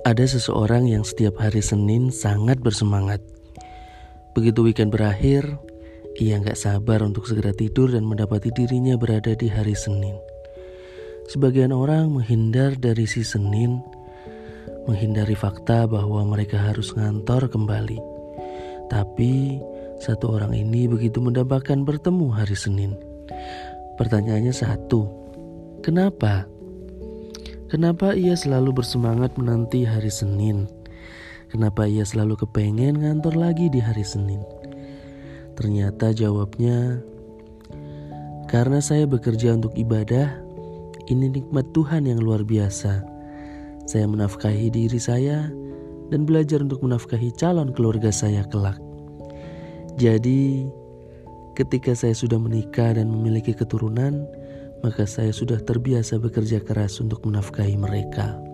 Ada seseorang yang setiap hari Senin sangat bersemangat. Begitu weekend berakhir, ia nggak sabar untuk segera tidur dan mendapati dirinya berada di hari Senin. Sebagian orang menghindar dari si Senin, menghindari fakta bahwa mereka harus ngantor kembali. Tapi satu orang ini begitu mendapatkan bertemu hari Senin. Pertanyaannya satu, kenapa? Kenapa ia selalu bersemangat menanti hari Senin? Kenapa ia selalu kepengen ngantor lagi di hari Senin? Ternyata jawabnya, karena saya bekerja untuk ibadah, ini nikmat Tuhan yang luar biasa. Saya menafkahi diri saya dan belajar untuk menafkahi calon keluarga saya kelak. Jadi, ketika saya sudah menikah dan memiliki keturunan, maka saya sudah terbiasa bekerja keras untuk menafkahi mereka.